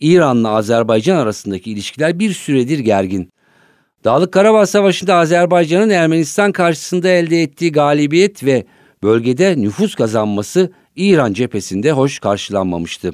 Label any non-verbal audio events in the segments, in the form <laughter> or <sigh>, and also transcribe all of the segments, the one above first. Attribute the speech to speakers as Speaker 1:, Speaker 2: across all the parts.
Speaker 1: İran'la Azerbaycan arasındaki ilişkiler bir süredir gergin. Dağlık Karabağ Savaşı'nda Azerbaycan'ın Ermenistan karşısında elde ettiği galibiyet ve bölgede nüfus kazanması İran cephesinde hoş karşılanmamıştı.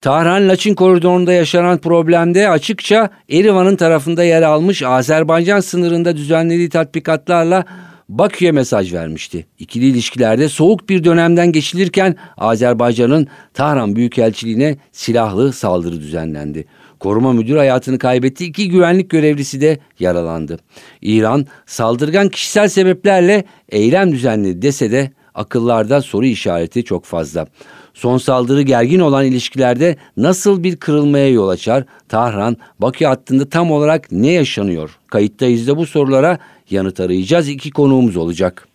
Speaker 1: Tahran-Laçin koridorunda yaşanan problemde açıkça Erivan'ın tarafında yer almış Azerbaycan sınırında düzenlediği tatbikatlarla Bakü'ye mesaj vermişti. İkili ilişkilerde soğuk bir dönemden geçilirken Azerbaycan'ın Tahran Büyükelçiliğine silahlı saldırı düzenlendi. Koruma müdür hayatını kaybetti. İki güvenlik görevlisi de yaralandı. İran saldırgan kişisel sebeplerle eylem düzenledi dese de akıllarda soru işareti çok fazla. Son saldırı gergin olan ilişkilerde nasıl bir kırılmaya yol açar? Tahran, Bakü hattında tam olarak ne yaşanıyor? Kayıttayız da bu sorulara yanıt arayacağız. İki konuğumuz olacak.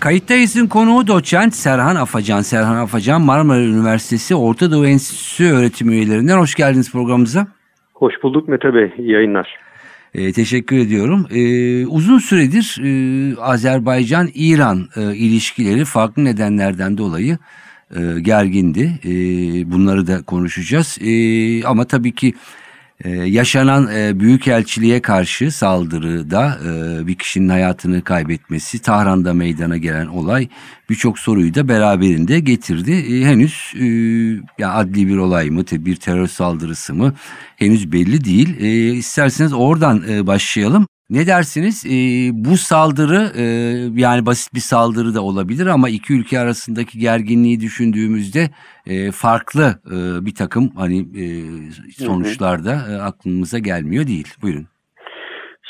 Speaker 1: Kayıttayız'ın konuğu doçent Serhan Afacan. Serhan Afacan Marmara Üniversitesi Orta Doğu Enstitüsü öğretim üyelerinden. Hoş geldiniz programımıza.
Speaker 2: Hoş bulduk Mete Bey. İyi yayınlar.
Speaker 1: E, teşekkür ediyorum. E, uzun süredir e, Azerbaycan-İran e, ilişkileri farklı nedenlerden dolayı e, gergindi. E, bunları da konuşacağız. E, ama tabii ki ee, yaşanan e, büyükelçiliğe karşı saldırıda e, bir kişinin hayatını kaybetmesi, Tahran'da meydana gelen olay birçok soruyu da beraberinde getirdi. E, henüz e, ya adli bir olay mı, bir terör saldırısı mı henüz belli değil. E, isterseniz oradan e, başlayalım. Ne dersiniz? E, bu saldırı e, yani basit bir saldırı da olabilir ama iki ülke arasındaki gerginliği düşündüğümüzde e, farklı e, bir takım hani e, sonuçlar da e, aklımıza gelmiyor değil. Buyurun.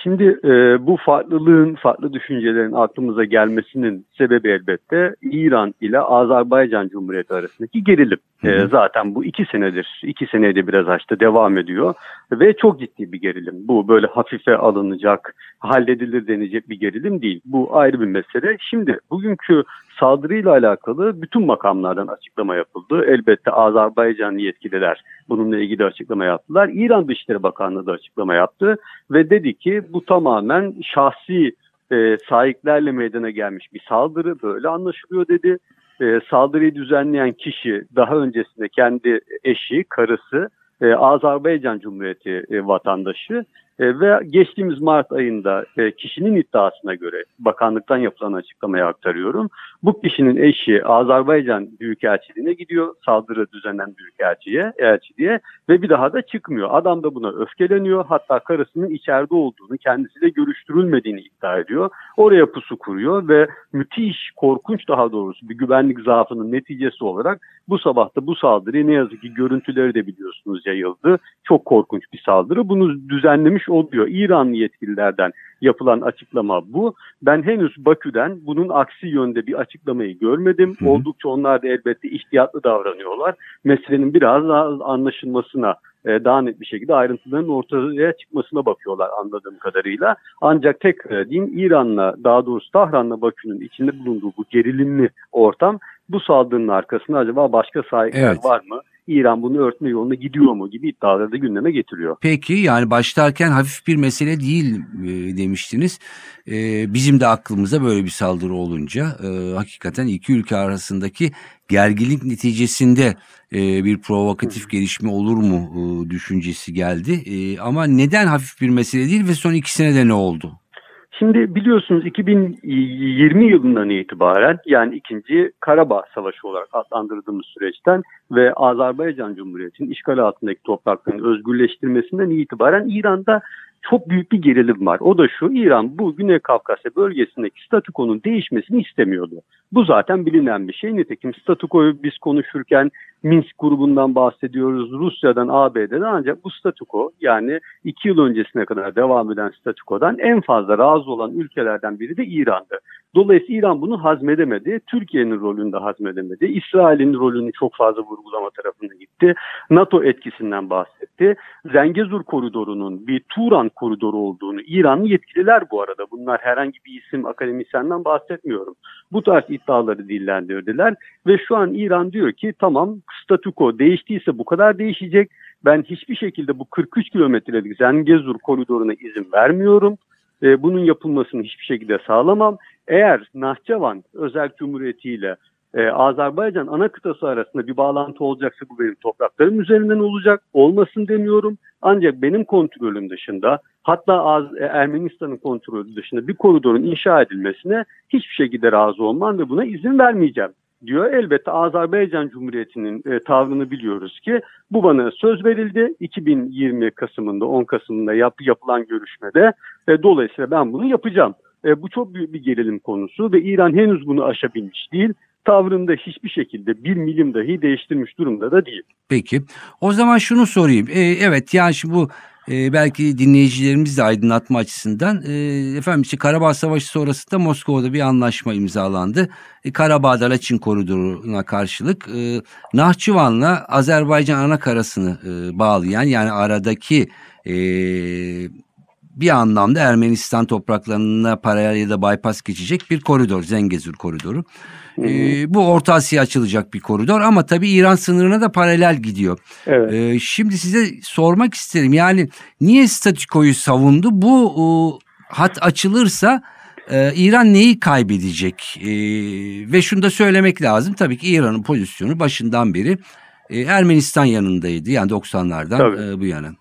Speaker 2: Şimdi e, bu farklılığın, farklı düşüncelerin aklımıza gelmesinin sebebi elbette İran ile Azerbaycan Cumhuriyeti arasındaki gerilim. E, zaten bu iki senedir, iki senede biraz açtı devam ediyor ve çok ciddi bir gerilim. Bu böyle hafife alınacak, halledilir denecek bir gerilim değil. Bu ayrı bir mesele. Şimdi bugünkü saldırıyla alakalı bütün makamlardan açıklama yapıldı. Elbette Azerbaycan yetkililer bununla ilgili açıklama yaptılar. İran Dışişleri Bakanlığı da açıklama yaptı ve dedi ki bu tamamen şahsi e, sahiplerle meydana gelmiş bir saldırı böyle anlaşılıyor dedi. E, saldırıyı düzenleyen kişi daha öncesinde kendi eşi, karısı, e, Azerbaycan Cumhuriyeti e, vatandaşı e, ve geçtiğimiz Mart ayında e, kişinin iddiasına göre bakanlıktan yapılan açıklamaya aktarıyorum. Bu kişinin eşi Azerbaycan Büyükelçiliğine gidiyor saldırı düzenlen Büyükelçiye, elçiliğe ve bir daha da çıkmıyor. Adam da buna öfkeleniyor. Hatta karısının içeride olduğunu, kendisiyle görüştürülmediğini iddia ediyor. Oraya pusu kuruyor ve müthiş, korkunç daha doğrusu bir güvenlik zaafının neticesi olarak bu sabahta bu saldırı ne yazık ki görüntüleri de biliyorsunuz yayıldı. Çok korkunç bir saldırı. Bunu düzenlemiş oluyor. İranlı yetkililerden yapılan açıklama bu. Ben henüz Bakü'den bunun aksi yönde bir açıklamayı görmedim. Hı. Oldukça onlar da elbette ihtiyatlı davranıyorlar. Meselenin biraz daha anlaşılmasına e, daha net bir şekilde ayrıntıların ortaya çıkmasına bakıyorlar anladığım kadarıyla. Ancak tek diyeyim İran'la daha doğrusu Tahran'la Bakü'nün içinde bulunduğu bu gerilimli ortam bu saldırının arkasında acaba başka sahipler evet. var mı? İran bunu örtme yoluna gidiyor mu gibi iddiaları da gündeme getiriyor.
Speaker 1: Peki yani başlarken hafif bir mesele değil e, demiştiniz. E, bizim de aklımıza böyle bir saldırı olunca e, hakikaten iki ülke arasındaki gerginlik neticesinde e, bir provokatif gelişme olur mu e, düşüncesi geldi. E, ama neden hafif bir mesele değil ve son iki senede ne oldu?
Speaker 2: Şimdi biliyorsunuz 2020 yılından itibaren yani ikinci Karabağ Savaşı olarak adlandırdığımız süreçten ve Azerbaycan Cumhuriyeti'nin işgal altındaki toprakların özgürleştirmesinden itibaren İran'da çok büyük bir gerilim var. O da şu İran bu Güney Kafkasya bölgesindeki statükonun değişmesini istemiyordu. Bu zaten bilinen bir şey. Nitekim statükoyu biz konuşurken Minsk grubundan bahsediyoruz, Rusya'dan, ABD'den ancak bu statüko yani iki yıl öncesine kadar devam eden statükodan en fazla razı olan ülkelerden biri de İran'dı. Dolayısıyla İran bunu hazmedemedi. Türkiye'nin rolünü de hazmedemedi. İsrail'in rolünü çok fazla vurgulama tarafına gitti. NATO etkisinden bahsetti. Zengezur koridorunun bir Turan koridoru olduğunu İranlı yetkililer bu arada bunlar herhangi bir isim akademisyenden bahsetmiyorum. Bu tarz iddiaları dillendirdiler ve şu an İran diyor ki tamam statüko değiştiyse bu kadar değişecek. Ben hiçbir şekilde bu 43 kilometrelik Zengezur koridoruna izin vermiyorum. E, bunun yapılmasını hiçbir şekilde sağlamam. Eğer Nahçıvan Özel Cumhuriyeti ile e, Azerbaycan ana kıtası arasında bir bağlantı olacaksa bu benim topraklarım üzerinden olacak. Olmasın demiyorum. Ancak benim kontrolüm dışında hatta Az e, Ermenistan'ın kontrolü dışında bir koridorun inşa edilmesine hiçbir şekilde razı olmam ve buna izin vermeyeceğim diyor. Elbette Azerbaycan Cumhuriyeti'nin e, tavrını biliyoruz ki bu bana söz verildi 2020 Kasım'ında 10 Kasım'ında yap, yapılan görüşmede e, dolayısıyla ben bunu yapacağım. E, bu çok büyük bir gerilim konusu ve İran henüz bunu aşabilmiş değil. Tavrında hiçbir şekilde bir milim dahi değiştirmiş durumda da değil.
Speaker 1: Peki o zaman şunu sorayım. E, evet yani şimdi bu e, belki dinleyicilerimiz de aydınlatma açısından e, efendim işte Karabağ Savaşı sonrasında Moskova'da bir anlaşma imzalandı. E, Karabağ'da Laçin koridoruna karşılık e, Nahçıvan'la Azerbaycan ana karasını e, bağlayan yani aradaki e, bir anlamda Ermenistan topraklarına paralel ya da bypass geçecek bir koridor Zengezur koridoru. Ee, bu Orta Asya açılacak bir koridor ama tabii İran sınırına da paralel gidiyor.
Speaker 2: Evet.
Speaker 1: Ee, şimdi size sormak isterim yani niye statikoyu savundu? Bu o, hat açılırsa e, İran neyi kaybedecek? E, ve şunu da söylemek lazım tabii ki İran'ın pozisyonu başından beri e, Ermenistan yanındaydı yani 90'lardan
Speaker 2: Tabii.
Speaker 1: e, bu yana.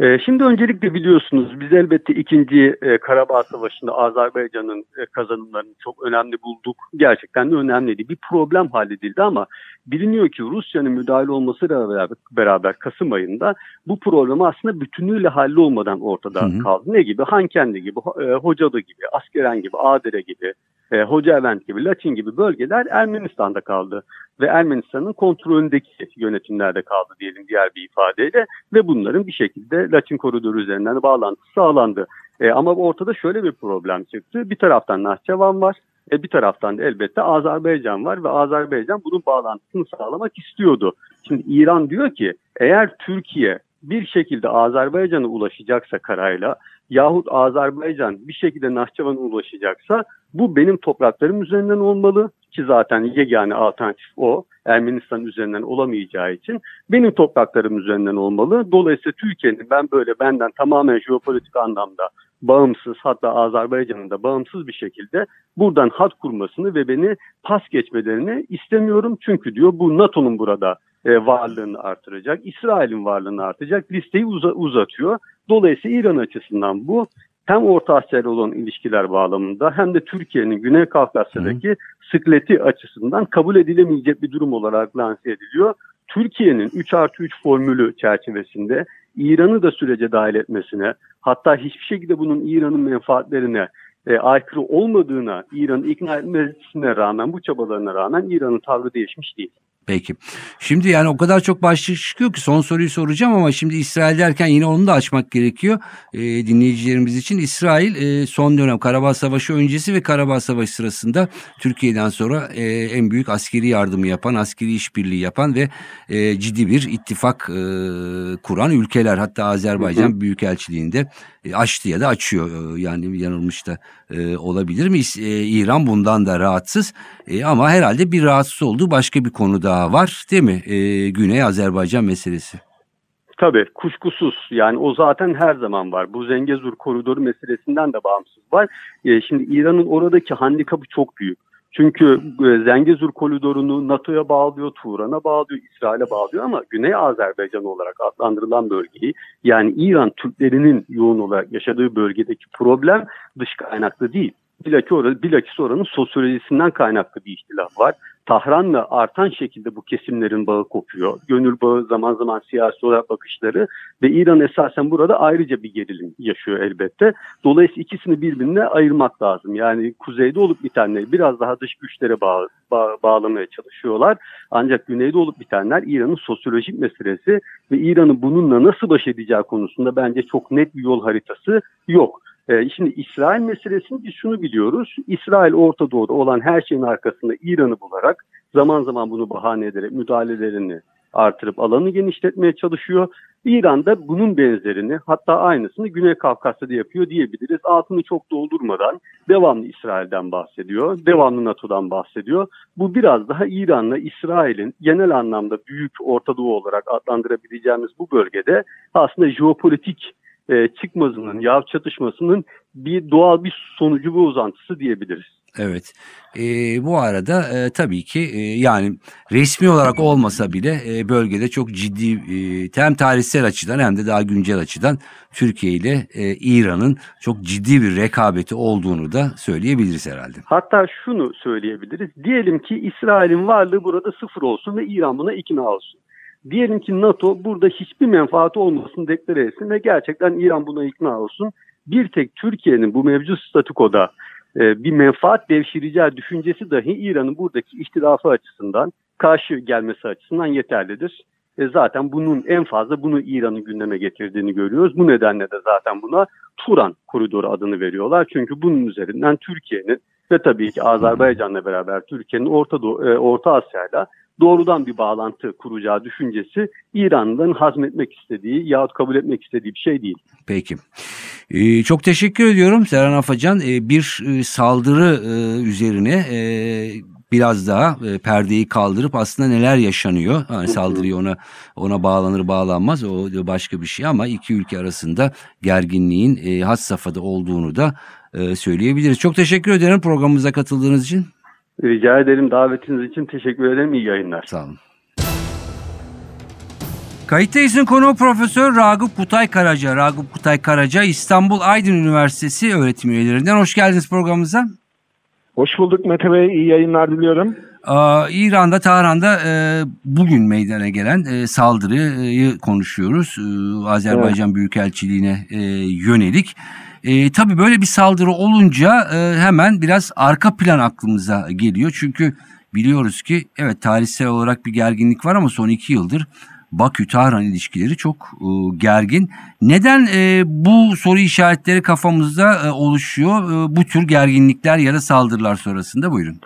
Speaker 2: E, şimdi öncelikle biliyorsunuz biz elbette ikinci e, Karabağ Savaşı'nda Azerbaycan'ın e, kazanımlarını çok önemli bulduk. Gerçekten de önemliydi. Bir problem halledildi ama biliniyor ki Rusya'nın müdahale olmasıyla beraber, beraber Kasım ayında bu problem aslında bütünüyle hallolmadan ortada
Speaker 1: Hı hı.
Speaker 2: kaldı. Ne gibi? Hankendi gibi, e, Hocalı gibi, Askeren gibi, Adere gibi, e, Hoca Event gibi, Laçin gibi bölgeler Ermenistan'da kaldı. Ve Ermenistan'ın kontrolündeki yönetimlerde kaldı diyelim diğer bir ifadeyle. Ve bunların bir şekilde Laçin koridoru üzerinden de bağlantısı sağlandı. E, ama ortada şöyle bir problem çıktı. Bir taraftan Nahçıvan var. E, bir taraftan da elbette Azerbaycan var ve Azerbaycan bunun bağlantısını sağlamak istiyordu. Şimdi İran diyor ki eğer Türkiye bir şekilde Azerbaycan'a ulaşacaksa karayla yahut Azerbaycan bir şekilde Nahçıvan'a ulaşacaksa bu benim topraklarım üzerinden olmalı ki zaten yegane alternatif o. Ermenistan üzerinden olamayacağı için benim topraklarım üzerinden olmalı. Dolayısıyla Türkiye'nin ben böyle benden tamamen jeopolitik anlamda bağımsız hatta Azerbaycan'ın da bağımsız bir şekilde buradan hat kurmasını ve beni pas geçmelerini istemiyorum. Çünkü diyor bu NATO'nun burada e, varlığını artıracak, İsrail'in varlığını artacak listeyi uza- uzatıyor. Dolayısıyla İran açısından bu hem Orta Asya ile olan ilişkiler bağlamında hem de Türkiye'nin Güney Kafkasya'daki sıkleti açısından kabul edilemeyecek bir durum olarak lanse ediliyor. Türkiye'nin 3 artı 3 formülü çerçevesinde İran'ı da sürece dahil etmesine hatta hiçbir şekilde bunun İran'ın menfaatlerine e, aykırı olmadığına İran'ı ikna etmesine rağmen bu çabalarına rağmen İran'ın tavrı değişmiş değil.
Speaker 1: Peki. Şimdi yani o kadar çok başlık çıkıyor ki son soruyu soracağım ama şimdi İsrail derken yine onu da açmak gerekiyor e, dinleyicilerimiz için. İsrail e, son dönem Karabağ Savaşı öncesi ve Karabağ Savaşı sırasında Türkiye'den sonra e, en büyük askeri yardımı yapan, askeri işbirliği yapan ve e, ciddi bir ittifak e, kuran ülkeler. Hatta Azerbaycan
Speaker 2: Hı hı.
Speaker 1: Büyükelçiliğinde e, açtı ya da açıyor. E, yani yanılmış da e, olabilir mi? E, İran bundan da rahatsız E, ama herhalde bir rahatsız olduğu başka bir konu daha var değil mi? E, Güney Azerbaycan meselesi.
Speaker 2: Tabii kuşkusuz yani o zaten her zaman var. Bu Zengezur koridoru meselesinden de bağımsız var. E, şimdi İran'ın oradaki handikapı çok büyük. Çünkü e, Zengezur koridorunu NATO'ya bağlıyor, Turan'a bağlıyor, İsrail'e bağlıyor ama Güney Azerbaycan olarak adlandırılan bölgeyi yani İran Türklerinin yoğun olarak yaşadığı bölgedeki problem dış kaynaklı değil. Bilakis, orada, bilakis oranın sosyolojisinden kaynaklı bir ihtilaf var. Tahran'la artan şekilde bu kesimlerin bağı kopuyor. Gönül bağı zaman zaman siyasi olarak bakışları ve İran esasen burada ayrıca bir gerilim yaşıyor elbette. Dolayısıyla ikisini birbirine ayırmak lazım. Yani kuzeyde olup bitenleri biraz daha dış güçlere bağ, bağ- bağlamaya çalışıyorlar. Ancak güneyde olup bitenler İran'ın sosyolojik meselesi ve İran'ın bununla nasıl baş edeceği konusunda bence çok net bir yol haritası yok. E, şimdi İsrail meselesini biz şunu biliyoruz. İsrail Orta Doğu'da olan her şeyin arkasında İran'ı bularak zaman zaman bunu bahane ederek müdahalelerini artırıp alanı genişletmeye çalışıyor. İran da bunun benzerini hatta aynısını Güney Kafkasya'da yapıyor diyebiliriz. Altını çok doldurmadan devamlı İsrail'den bahsediyor, devamlı NATO'dan bahsediyor. Bu biraz daha İran'la İsrail'in genel anlamda büyük Orta Doğu olarak adlandırabileceğimiz bu bölgede aslında jeopolitik e, çıkmazının, yahut çatışmasının bir doğal bir sonucu ve uzantısı diyebiliriz.
Speaker 1: Evet. E, bu arada e, tabii ki e, yani resmi olarak olmasa bile e, bölgede çok ciddi e, hem tarihsel açıdan hem de daha güncel açıdan Türkiye ile e, İran'ın çok ciddi bir rekabeti olduğunu da söyleyebiliriz herhalde.
Speaker 2: Hatta şunu söyleyebiliriz. Diyelim ki İsrail'in varlığı burada sıfır olsun ve İran buna ikna olsun. Diyelim ki NATO burada hiçbir menfaati olmasın deklare etsin ve gerçekten İran buna ikna olsun. Bir tek Türkiye'nin bu mevcut statükoda e, bir menfaat devşireceği düşüncesi dahi İran'ın buradaki ihtilafı açısından karşı gelmesi açısından yeterlidir. E zaten bunun en fazla bunu İran'ın gündeme getirdiğini görüyoruz. Bu nedenle de zaten buna Turan koridoru adını veriyorlar. Çünkü bunun üzerinden Türkiye'nin ve tabii ki Azerbaycan'la beraber Türkiye'nin Orta, Doğu, e, Orta Asya'yla doğrudan bir bağlantı kuracağı düşüncesi İran'dan hazmetmek istediği yahut kabul etmek istediği bir şey değil.
Speaker 1: Peki. Ee, çok teşekkür ediyorum Serhan Afacan. Ee, bir e, saldırı e, üzerine e, biraz daha e, perdeyi kaldırıp aslında neler yaşanıyor. Yani saldırıyı ona ona bağlanır bağlanmaz o başka bir şey ama iki ülke arasında gerginliğin e, has safhada olduğunu da e, söyleyebiliriz. Çok teşekkür ederim programımıza katıldığınız için.
Speaker 2: Rica ederim davetiniz için teşekkür ederim. İyi yayınlar.
Speaker 1: Sağ olun. Kayıttayız'ın konuğu Profesör Ragıp Kutay Karaca. Ragıp Kutay Karaca İstanbul Aydın Üniversitesi öğretim üyelerinden. Hoş geldiniz programımıza.
Speaker 3: Hoş bulduk Mete Bey. İyi yayınlar diliyorum.
Speaker 1: Ee, İran'da, Tahran'da e, bugün meydana gelen e, saldırıyı konuşuyoruz. E, Azerbaycan evet. Büyükelçiliğine e, yönelik. E, tabii böyle bir saldırı olunca e, hemen biraz arka plan aklımıza geliyor. Çünkü biliyoruz ki evet tarihsel olarak bir gerginlik var ama son iki yıldır Bakü-Tahran ilişkileri çok e, gergin. Neden e, bu soru işaretleri kafamızda e, oluşuyor e, bu tür gerginlikler ya da saldırılar sonrasında buyurun.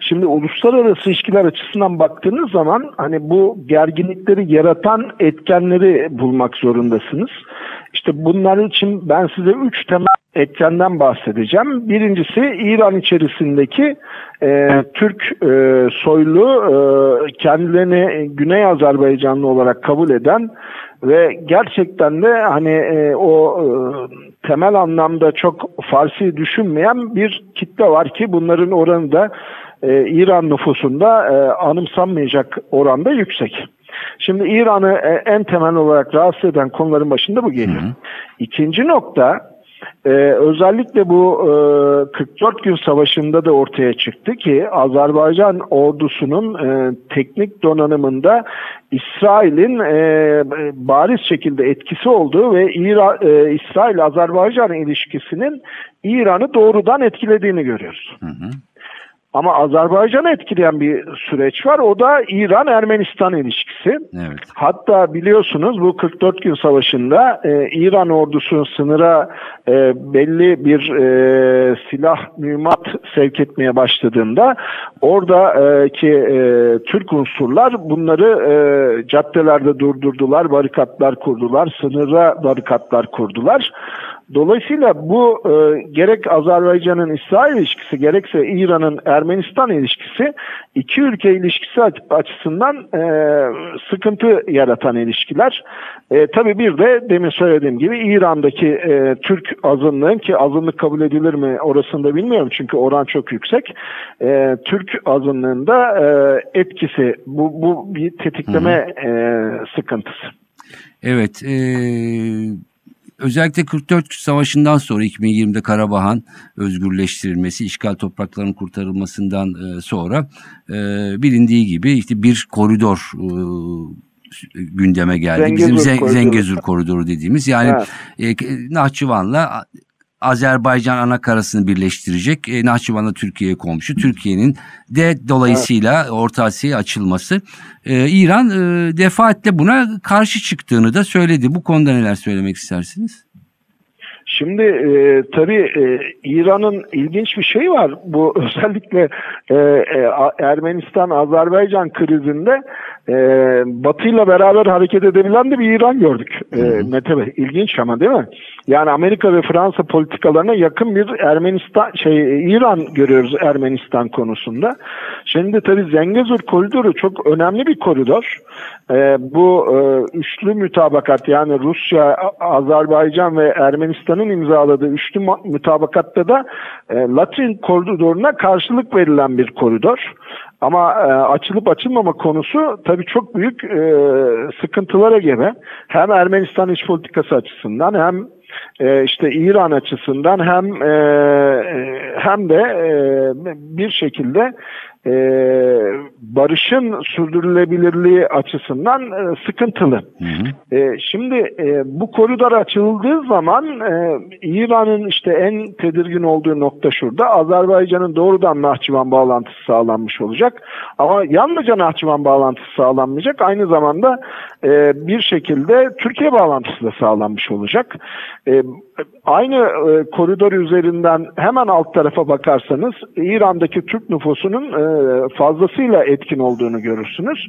Speaker 3: Şimdi uluslararası ilişkiler açısından baktığınız zaman hani bu gerginlikleri yaratan etkenleri bulmak zorundasınız. İşte bunların için ben size üç temel etkenden bahsedeceğim. Birincisi İran içerisindeki e, Türk e, soylu e, kendilerini Güney Azerbaycanlı olarak kabul eden ve gerçekten de hani e, o e, temel anlamda çok Farsi düşünmeyen bir kitle var ki bunların oranı da e, İran nüfusunda e, anımsanmayacak oranda yüksek. Şimdi İran'ı e, en temel olarak rahatsız eden konuların başında bu geliyor. Hı hı. İkinci nokta ee, özellikle bu e, 44 gün savaşında da ortaya çıktı ki Azerbaycan ordusunun e, teknik donanımında İsrail'in e, bariz şekilde etkisi olduğu ve İra, e, İsrail-Azerbaycan ilişkisinin İran'ı doğrudan etkilediğini görüyoruz. Hı hı. Ama Azerbaycan'ı etkileyen bir süreç var. O da İran-Ermenistan ilişkisi. Evet. Hatta biliyorsunuz bu 44 gün savaşında e, İran ordusu sınıra e, belli bir e, silah mühimmat sevk etmeye başladığında oradaki e, Türk unsurlar bunları e, caddelerde durdurdular, barikatlar kurdular, sınıra barikatlar kurdular. Dolayısıyla bu e, gerek Azerbaycan'ın İsrail ilişkisi gerekse İran'ın Ermenistan ilişkisi iki ülke ilişkisi açısından e, sıkıntı yaratan ilişkiler. E, tabii bir de demin söylediğim gibi İran'daki e, Türk azınlığın ki azınlık kabul edilir mi orasını bilmiyorum çünkü oran çok yüksek. E, Türk azınlığında e, etkisi bu, bu bir tetikleme e, sıkıntısı.
Speaker 1: Evet. E, özellikle 44 Savaşı'ndan sonra 2020'de Karabağ'ın özgürleştirilmesi, işgal topraklarının kurtarılmasından e, sonra e, bilindiği gibi işte bir koridor e, gündeme geldi. Zengezur Bizim koridoru. Zengezur koridoru dediğimiz yani evet. Nahçıvan'la Azerbaycan ana karasını birleştirecek. E, Nahçıvan'da Türkiye'ye komşu. Türkiye'nin de dolayısıyla evet. Orta Asya'ya açılması. E, İran e, defaatle buna karşı çıktığını da söyledi. Bu konuda neler söylemek istersiniz?
Speaker 3: Şimdi e, tabii e, İran'ın ilginç bir şey var. Bu <laughs> özellikle e, e, Ermenistan-Azerbaycan krizinde e, Batı ile beraber hareket edebilen de bir İran gördük. E, Mete Bey. İlginç ama değil mi? Yani Amerika ve Fransa politikalarına yakın bir Ermenistan şey İran görüyoruz Ermenistan konusunda. Şimdi tabii Zengezur koridoru çok önemli bir koridor. E, bu e, üçlü mütabakat yani Rusya, Azerbaycan ve Ermenistan'ın imzaladığı üçlü mütabakatta da e, Latin koridoruna karşılık verilen bir koridor. Ama e, açılıp açılmama konusu tabii çok büyük e, sıkıntılara gebe. Hem Ermenistan iç politikası açısından hem e, işte İran açısından hem e, hem de e, bir şekilde e, barışın sürdürülebilirliği açısından e, sıkıntılı. Hı hı. E, şimdi e, bu koridor açıldığı zaman e, İran'ın işte en tedirgin olduğu nokta şurada. Azerbaycan'ın doğrudan Nahçıvan bağlantısı sağlanmış olacak. Ama yalnızca Nahçıvan bağlantısı sağlanmayacak. Aynı zamanda e, bir şekilde Türkiye bağlantısı da sağlanmış olacak. E, aynı e, koridor üzerinden hemen alt tarafa bakarsanız İran'daki Türk nüfusunun e, fazlasıyla etkin olduğunu görürsünüz.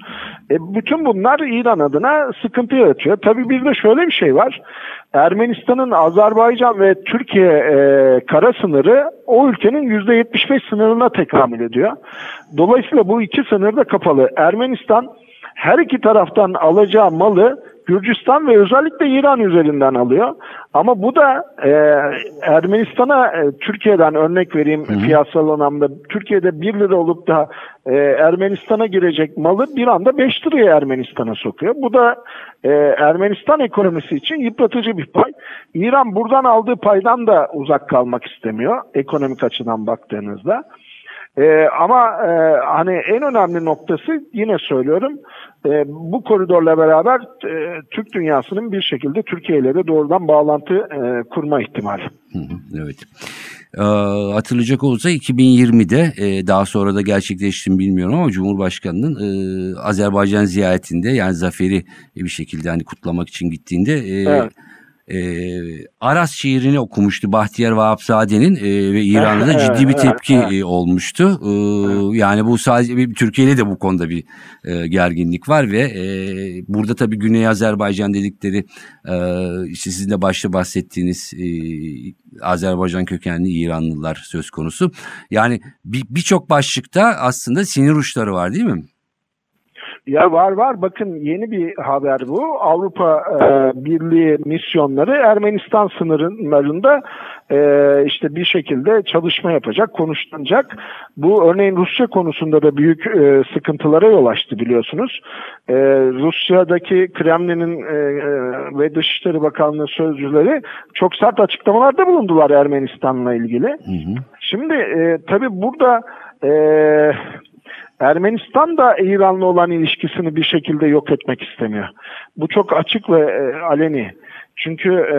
Speaker 3: E, bütün bunlar İran adına sıkıntı yaratıyor. Tabii bir de şöyle bir şey var. Ermenistan'ın Azerbaycan ve Türkiye e, kara sınırı o ülkenin %75 sınırına tekamül ediyor. Dolayısıyla bu iki sınır da kapalı. Ermenistan her iki taraftan alacağı malı Gürcistan ve özellikle İran üzerinden alıyor. Ama bu da e, Ermenistan'a e, Türkiye'den örnek vereyim hı hı. piyasal anlamda. Türkiye'de 1 lira olup da e, Ermenistan'a girecek malı bir anda 5 liraya Ermenistan'a sokuyor. Bu da e, Ermenistan ekonomisi için yıpratıcı bir pay. İran buradan aldığı paydan da uzak kalmak istemiyor ekonomik açıdan baktığınızda. E, ama e, hani en önemli noktası yine söylüyorum e, bu koridorla beraber e, Türk dünyasının bir şekilde Türkiye ile de doğrudan bağlantı e, kurma ihtimali.
Speaker 1: evet. E, hatırlayacak olursa 2020'de e, daha sonra da gerçekleşti mi bilmiyorum ama Cumhurbaşkanı'nın e, Azerbaycan ziyaretinde yani zaferi bir şekilde hani kutlamak için gittiğinde e, evet e, Aras şiirini okumuştu Bahtiyar Vahapzade'nin e, ve İran'da da <laughs> ciddi bir tepki e, olmuştu. E, yani bu sadece Türkiye'de de bu konuda bir e, gerginlik var ve e, burada tabii Güney Azerbaycan dedikleri e, işte sizin de başta bahsettiğiniz e, Azerbaycan kökenli İranlılar söz konusu. Yani birçok bir başlıkta aslında sinir uçları var değil mi?
Speaker 3: Ya var var bakın yeni bir haber bu. Avrupa e, Birliği misyonları Ermenistan sınırlarında e, işte bir şekilde çalışma yapacak, konuşlanacak. Bu örneğin Rusya konusunda da büyük e, sıkıntılara yol açtı biliyorsunuz. E, Rusya'daki Kremlin'in e, e, ve Dışişleri Bakanlığı sözcüleri çok sert açıklamalarda bulundular Ermenistan'la ilgili. Hı hı. Şimdi e, tabii burada e, Ermenistan da İran'la olan ilişkisini bir şekilde yok etmek istemiyor. Bu çok açık ve e, aleni. Çünkü e,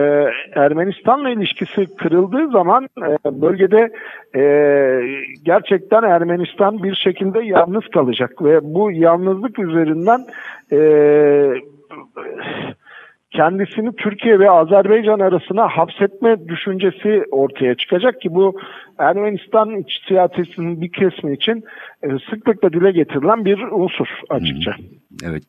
Speaker 3: Ermenistan'la ilişkisi kırıldığı zaman e, bölgede e, gerçekten Ermenistan bir şekilde yalnız kalacak ve bu yalnızlık üzerinden e, kendisini Türkiye ve Azerbaycan arasına hapsetme düşüncesi ortaya çıkacak ki bu Ermenistan iç siyasetinin bir kesimi için e, sıklıkla dile getirilen bir unsur açıkça.
Speaker 1: Evet.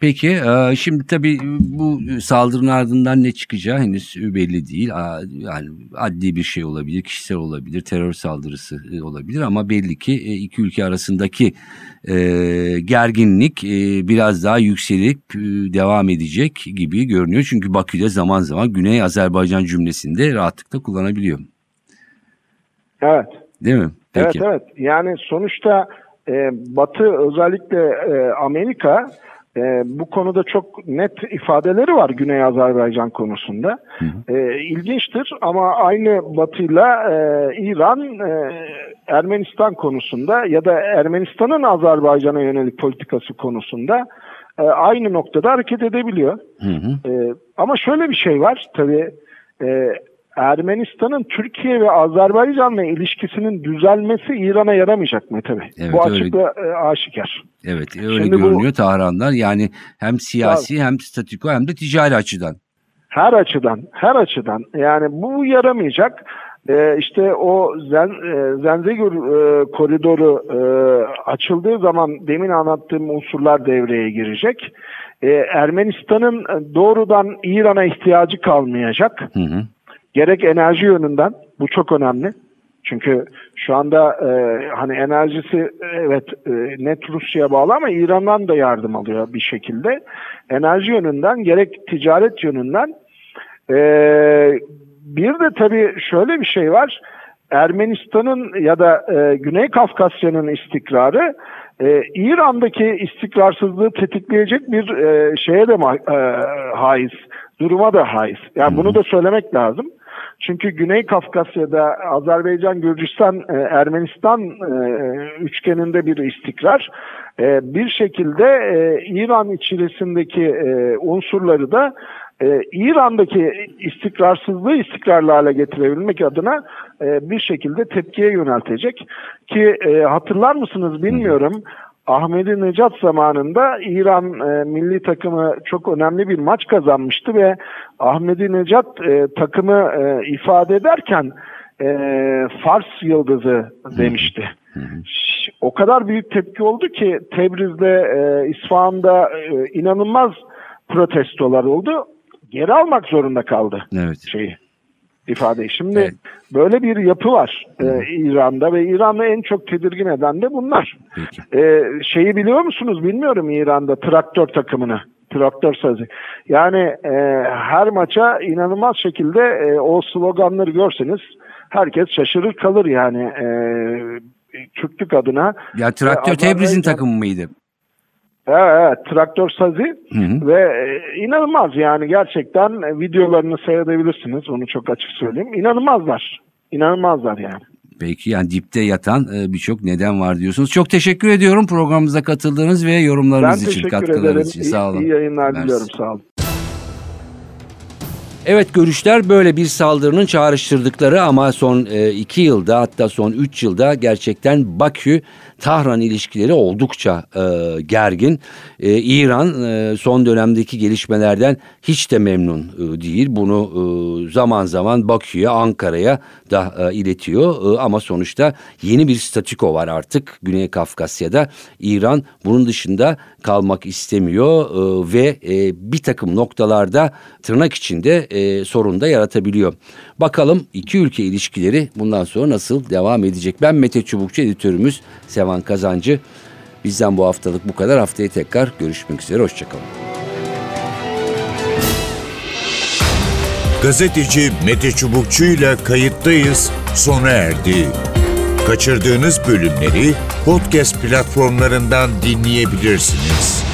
Speaker 1: Peki e, şimdi tabii bu saldırının ardından ne çıkacağı henüz belli değil. Yani adli bir şey olabilir, kişisel olabilir, terör saldırısı e, olabilir ama belli ki iki ülke arasındaki gerginlik biraz daha yükselip devam edecek gibi görünüyor. Çünkü Bakü'de zaman zaman Güney Azerbaycan cümlesinde rahatlıkla kullanabiliyor.
Speaker 3: Evet.
Speaker 1: Değil mi?
Speaker 3: Peki. Evet evet. Yani sonuçta e, Batı özellikle e, Amerika e, bu konuda çok net ifadeleri var Güney Azerbaycan konusunda. Hı hı. E, ilginçtir ama aynı Batı'yla e, İran e, Ermenistan konusunda ya da Ermenistan'ın Azerbaycan'a yönelik politikası konusunda e, aynı noktada hareket edebiliyor. Hı hı. E, ama şöyle bir şey var tabii e, Ermenistan'ın Türkiye ve Azerbaycan'la ilişkisinin düzelmesi İran'a yaramayacak mı tabii? Evet, bu açıkla öyle. aşikar.
Speaker 1: Evet öyle Şimdi görünüyor bu, Tahranlar. Yani hem siyasi hem statiko hem de ticari açıdan.
Speaker 3: Her açıdan, her açıdan. Yani bu yaramayacak. Ee, işte o Zen, e, Zenzegür e, koridoru e, açıldığı zaman demin anlattığım unsurlar devreye girecek. E, Ermenistan'ın doğrudan İran'a ihtiyacı kalmayacak.
Speaker 1: Hı hı.
Speaker 3: Gerek enerji yönünden bu çok önemli. Çünkü şu anda e, hani enerjisi evet e, net Rusya'ya bağlı ama İran'dan da yardım alıyor bir şekilde. Enerji yönünden gerek ticaret yönünden e, bir de tabii şöyle bir şey var. Ermenistan'ın ya da e, Güney Kafkasya'nın istikrarı e, İran'daki istikrarsızlığı tetikleyecek bir e, şeye de ma- e, haiz, duruma da haiz. Yani bunu da söylemek lazım. Çünkü Güney Kafkasya'da Azerbaycan, Gürcistan, e, Ermenistan e, üçgeninde bir istikrar. E, bir şekilde İran içerisindeki unsurları da İran'daki istikrarsızlığı istikrarlı hale getirebilmek adına bir şekilde tepkiye yöneltecek. Ki hatırlar mısınız bilmiyorum. Ahmedi Necat zamanında İran e, milli takımı çok önemli bir maç kazanmıştı ve Ahmedi Necat e, takımı e, ifade ederken e, Fars yıldızı demişti. O kadar büyük tepki oldu ki Tebriz'de, e, İsfahan'da e, inanılmaz protestolar oldu. Geri almak zorunda kaldı
Speaker 1: Evet.
Speaker 3: şeyi ifadeyi. Şimdi
Speaker 1: Evet.
Speaker 3: böyle bir yapı var e, İran'da ve İran'ı en çok tedirgin eden de bunlar.
Speaker 1: Peki.
Speaker 3: E, şeyi biliyor musunuz bilmiyorum İran'da traktör takımını. Traktör sazı. Yani e, her maça inanılmaz şekilde e, o sloganları görseniz herkes şaşırır kalır yani e, Türklük adına.
Speaker 1: Ya traktör
Speaker 3: Ve
Speaker 1: Tebriz'in takımı mıydı?
Speaker 3: Evet, traktör sazı
Speaker 1: Hı hı.
Speaker 3: ve e, inanılmaz yani gerçekten e, videolarını seyredebilirsiniz onu çok açık söyleyeyim. İnanılmazlar. İnanılmazlar yani.
Speaker 1: Peki yani dipte yatan e, birçok neden var diyorsunuz. Çok teşekkür ediyorum programımıza katıldığınız ve
Speaker 3: Ben
Speaker 1: yorumlarınız için,
Speaker 3: teşekkür
Speaker 1: katkılarınız
Speaker 3: ederim.
Speaker 1: için.
Speaker 3: İyi,
Speaker 1: Sağ olun.
Speaker 3: iyi yayınlar
Speaker 1: Mersi.
Speaker 3: diliyorum. Sağ olun.
Speaker 1: Evet görüşler böyle bir saldırının çağrıştırdıkları ama son e, iki yılda hatta son üç yılda gerçekten Bakü-Tahran ilişkileri oldukça e, gergin. E, İran e, son dönemdeki gelişmelerden hiç de memnun e, değil. Bunu e, zaman zaman Bakü'ye, Ankara'ya da e, iletiyor. E, ama sonuçta yeni bir statüko var artık Güney Kafkasya'da. İran bunun dışında kalmak istemiyor e, ve e, bir takım noktalarda tırnak içinde e, sorun da yaratabiliyor. Bakalım iki ülke ilişkileri bundan sonra nasıl devam edecek? Ben Mete Çubukçu editörümüz Sevan Kazancı. Bizden bu haftalık bu kadar. Haftaya tekrar görüşmek üzere. Hoşçakalın.
Speaker 4: Gazeteci Mete Çubukçu ile kayıttayız sona erdi. Kaçırdığınız bölümleri podcast platformlarından dinleyebilirsiniz.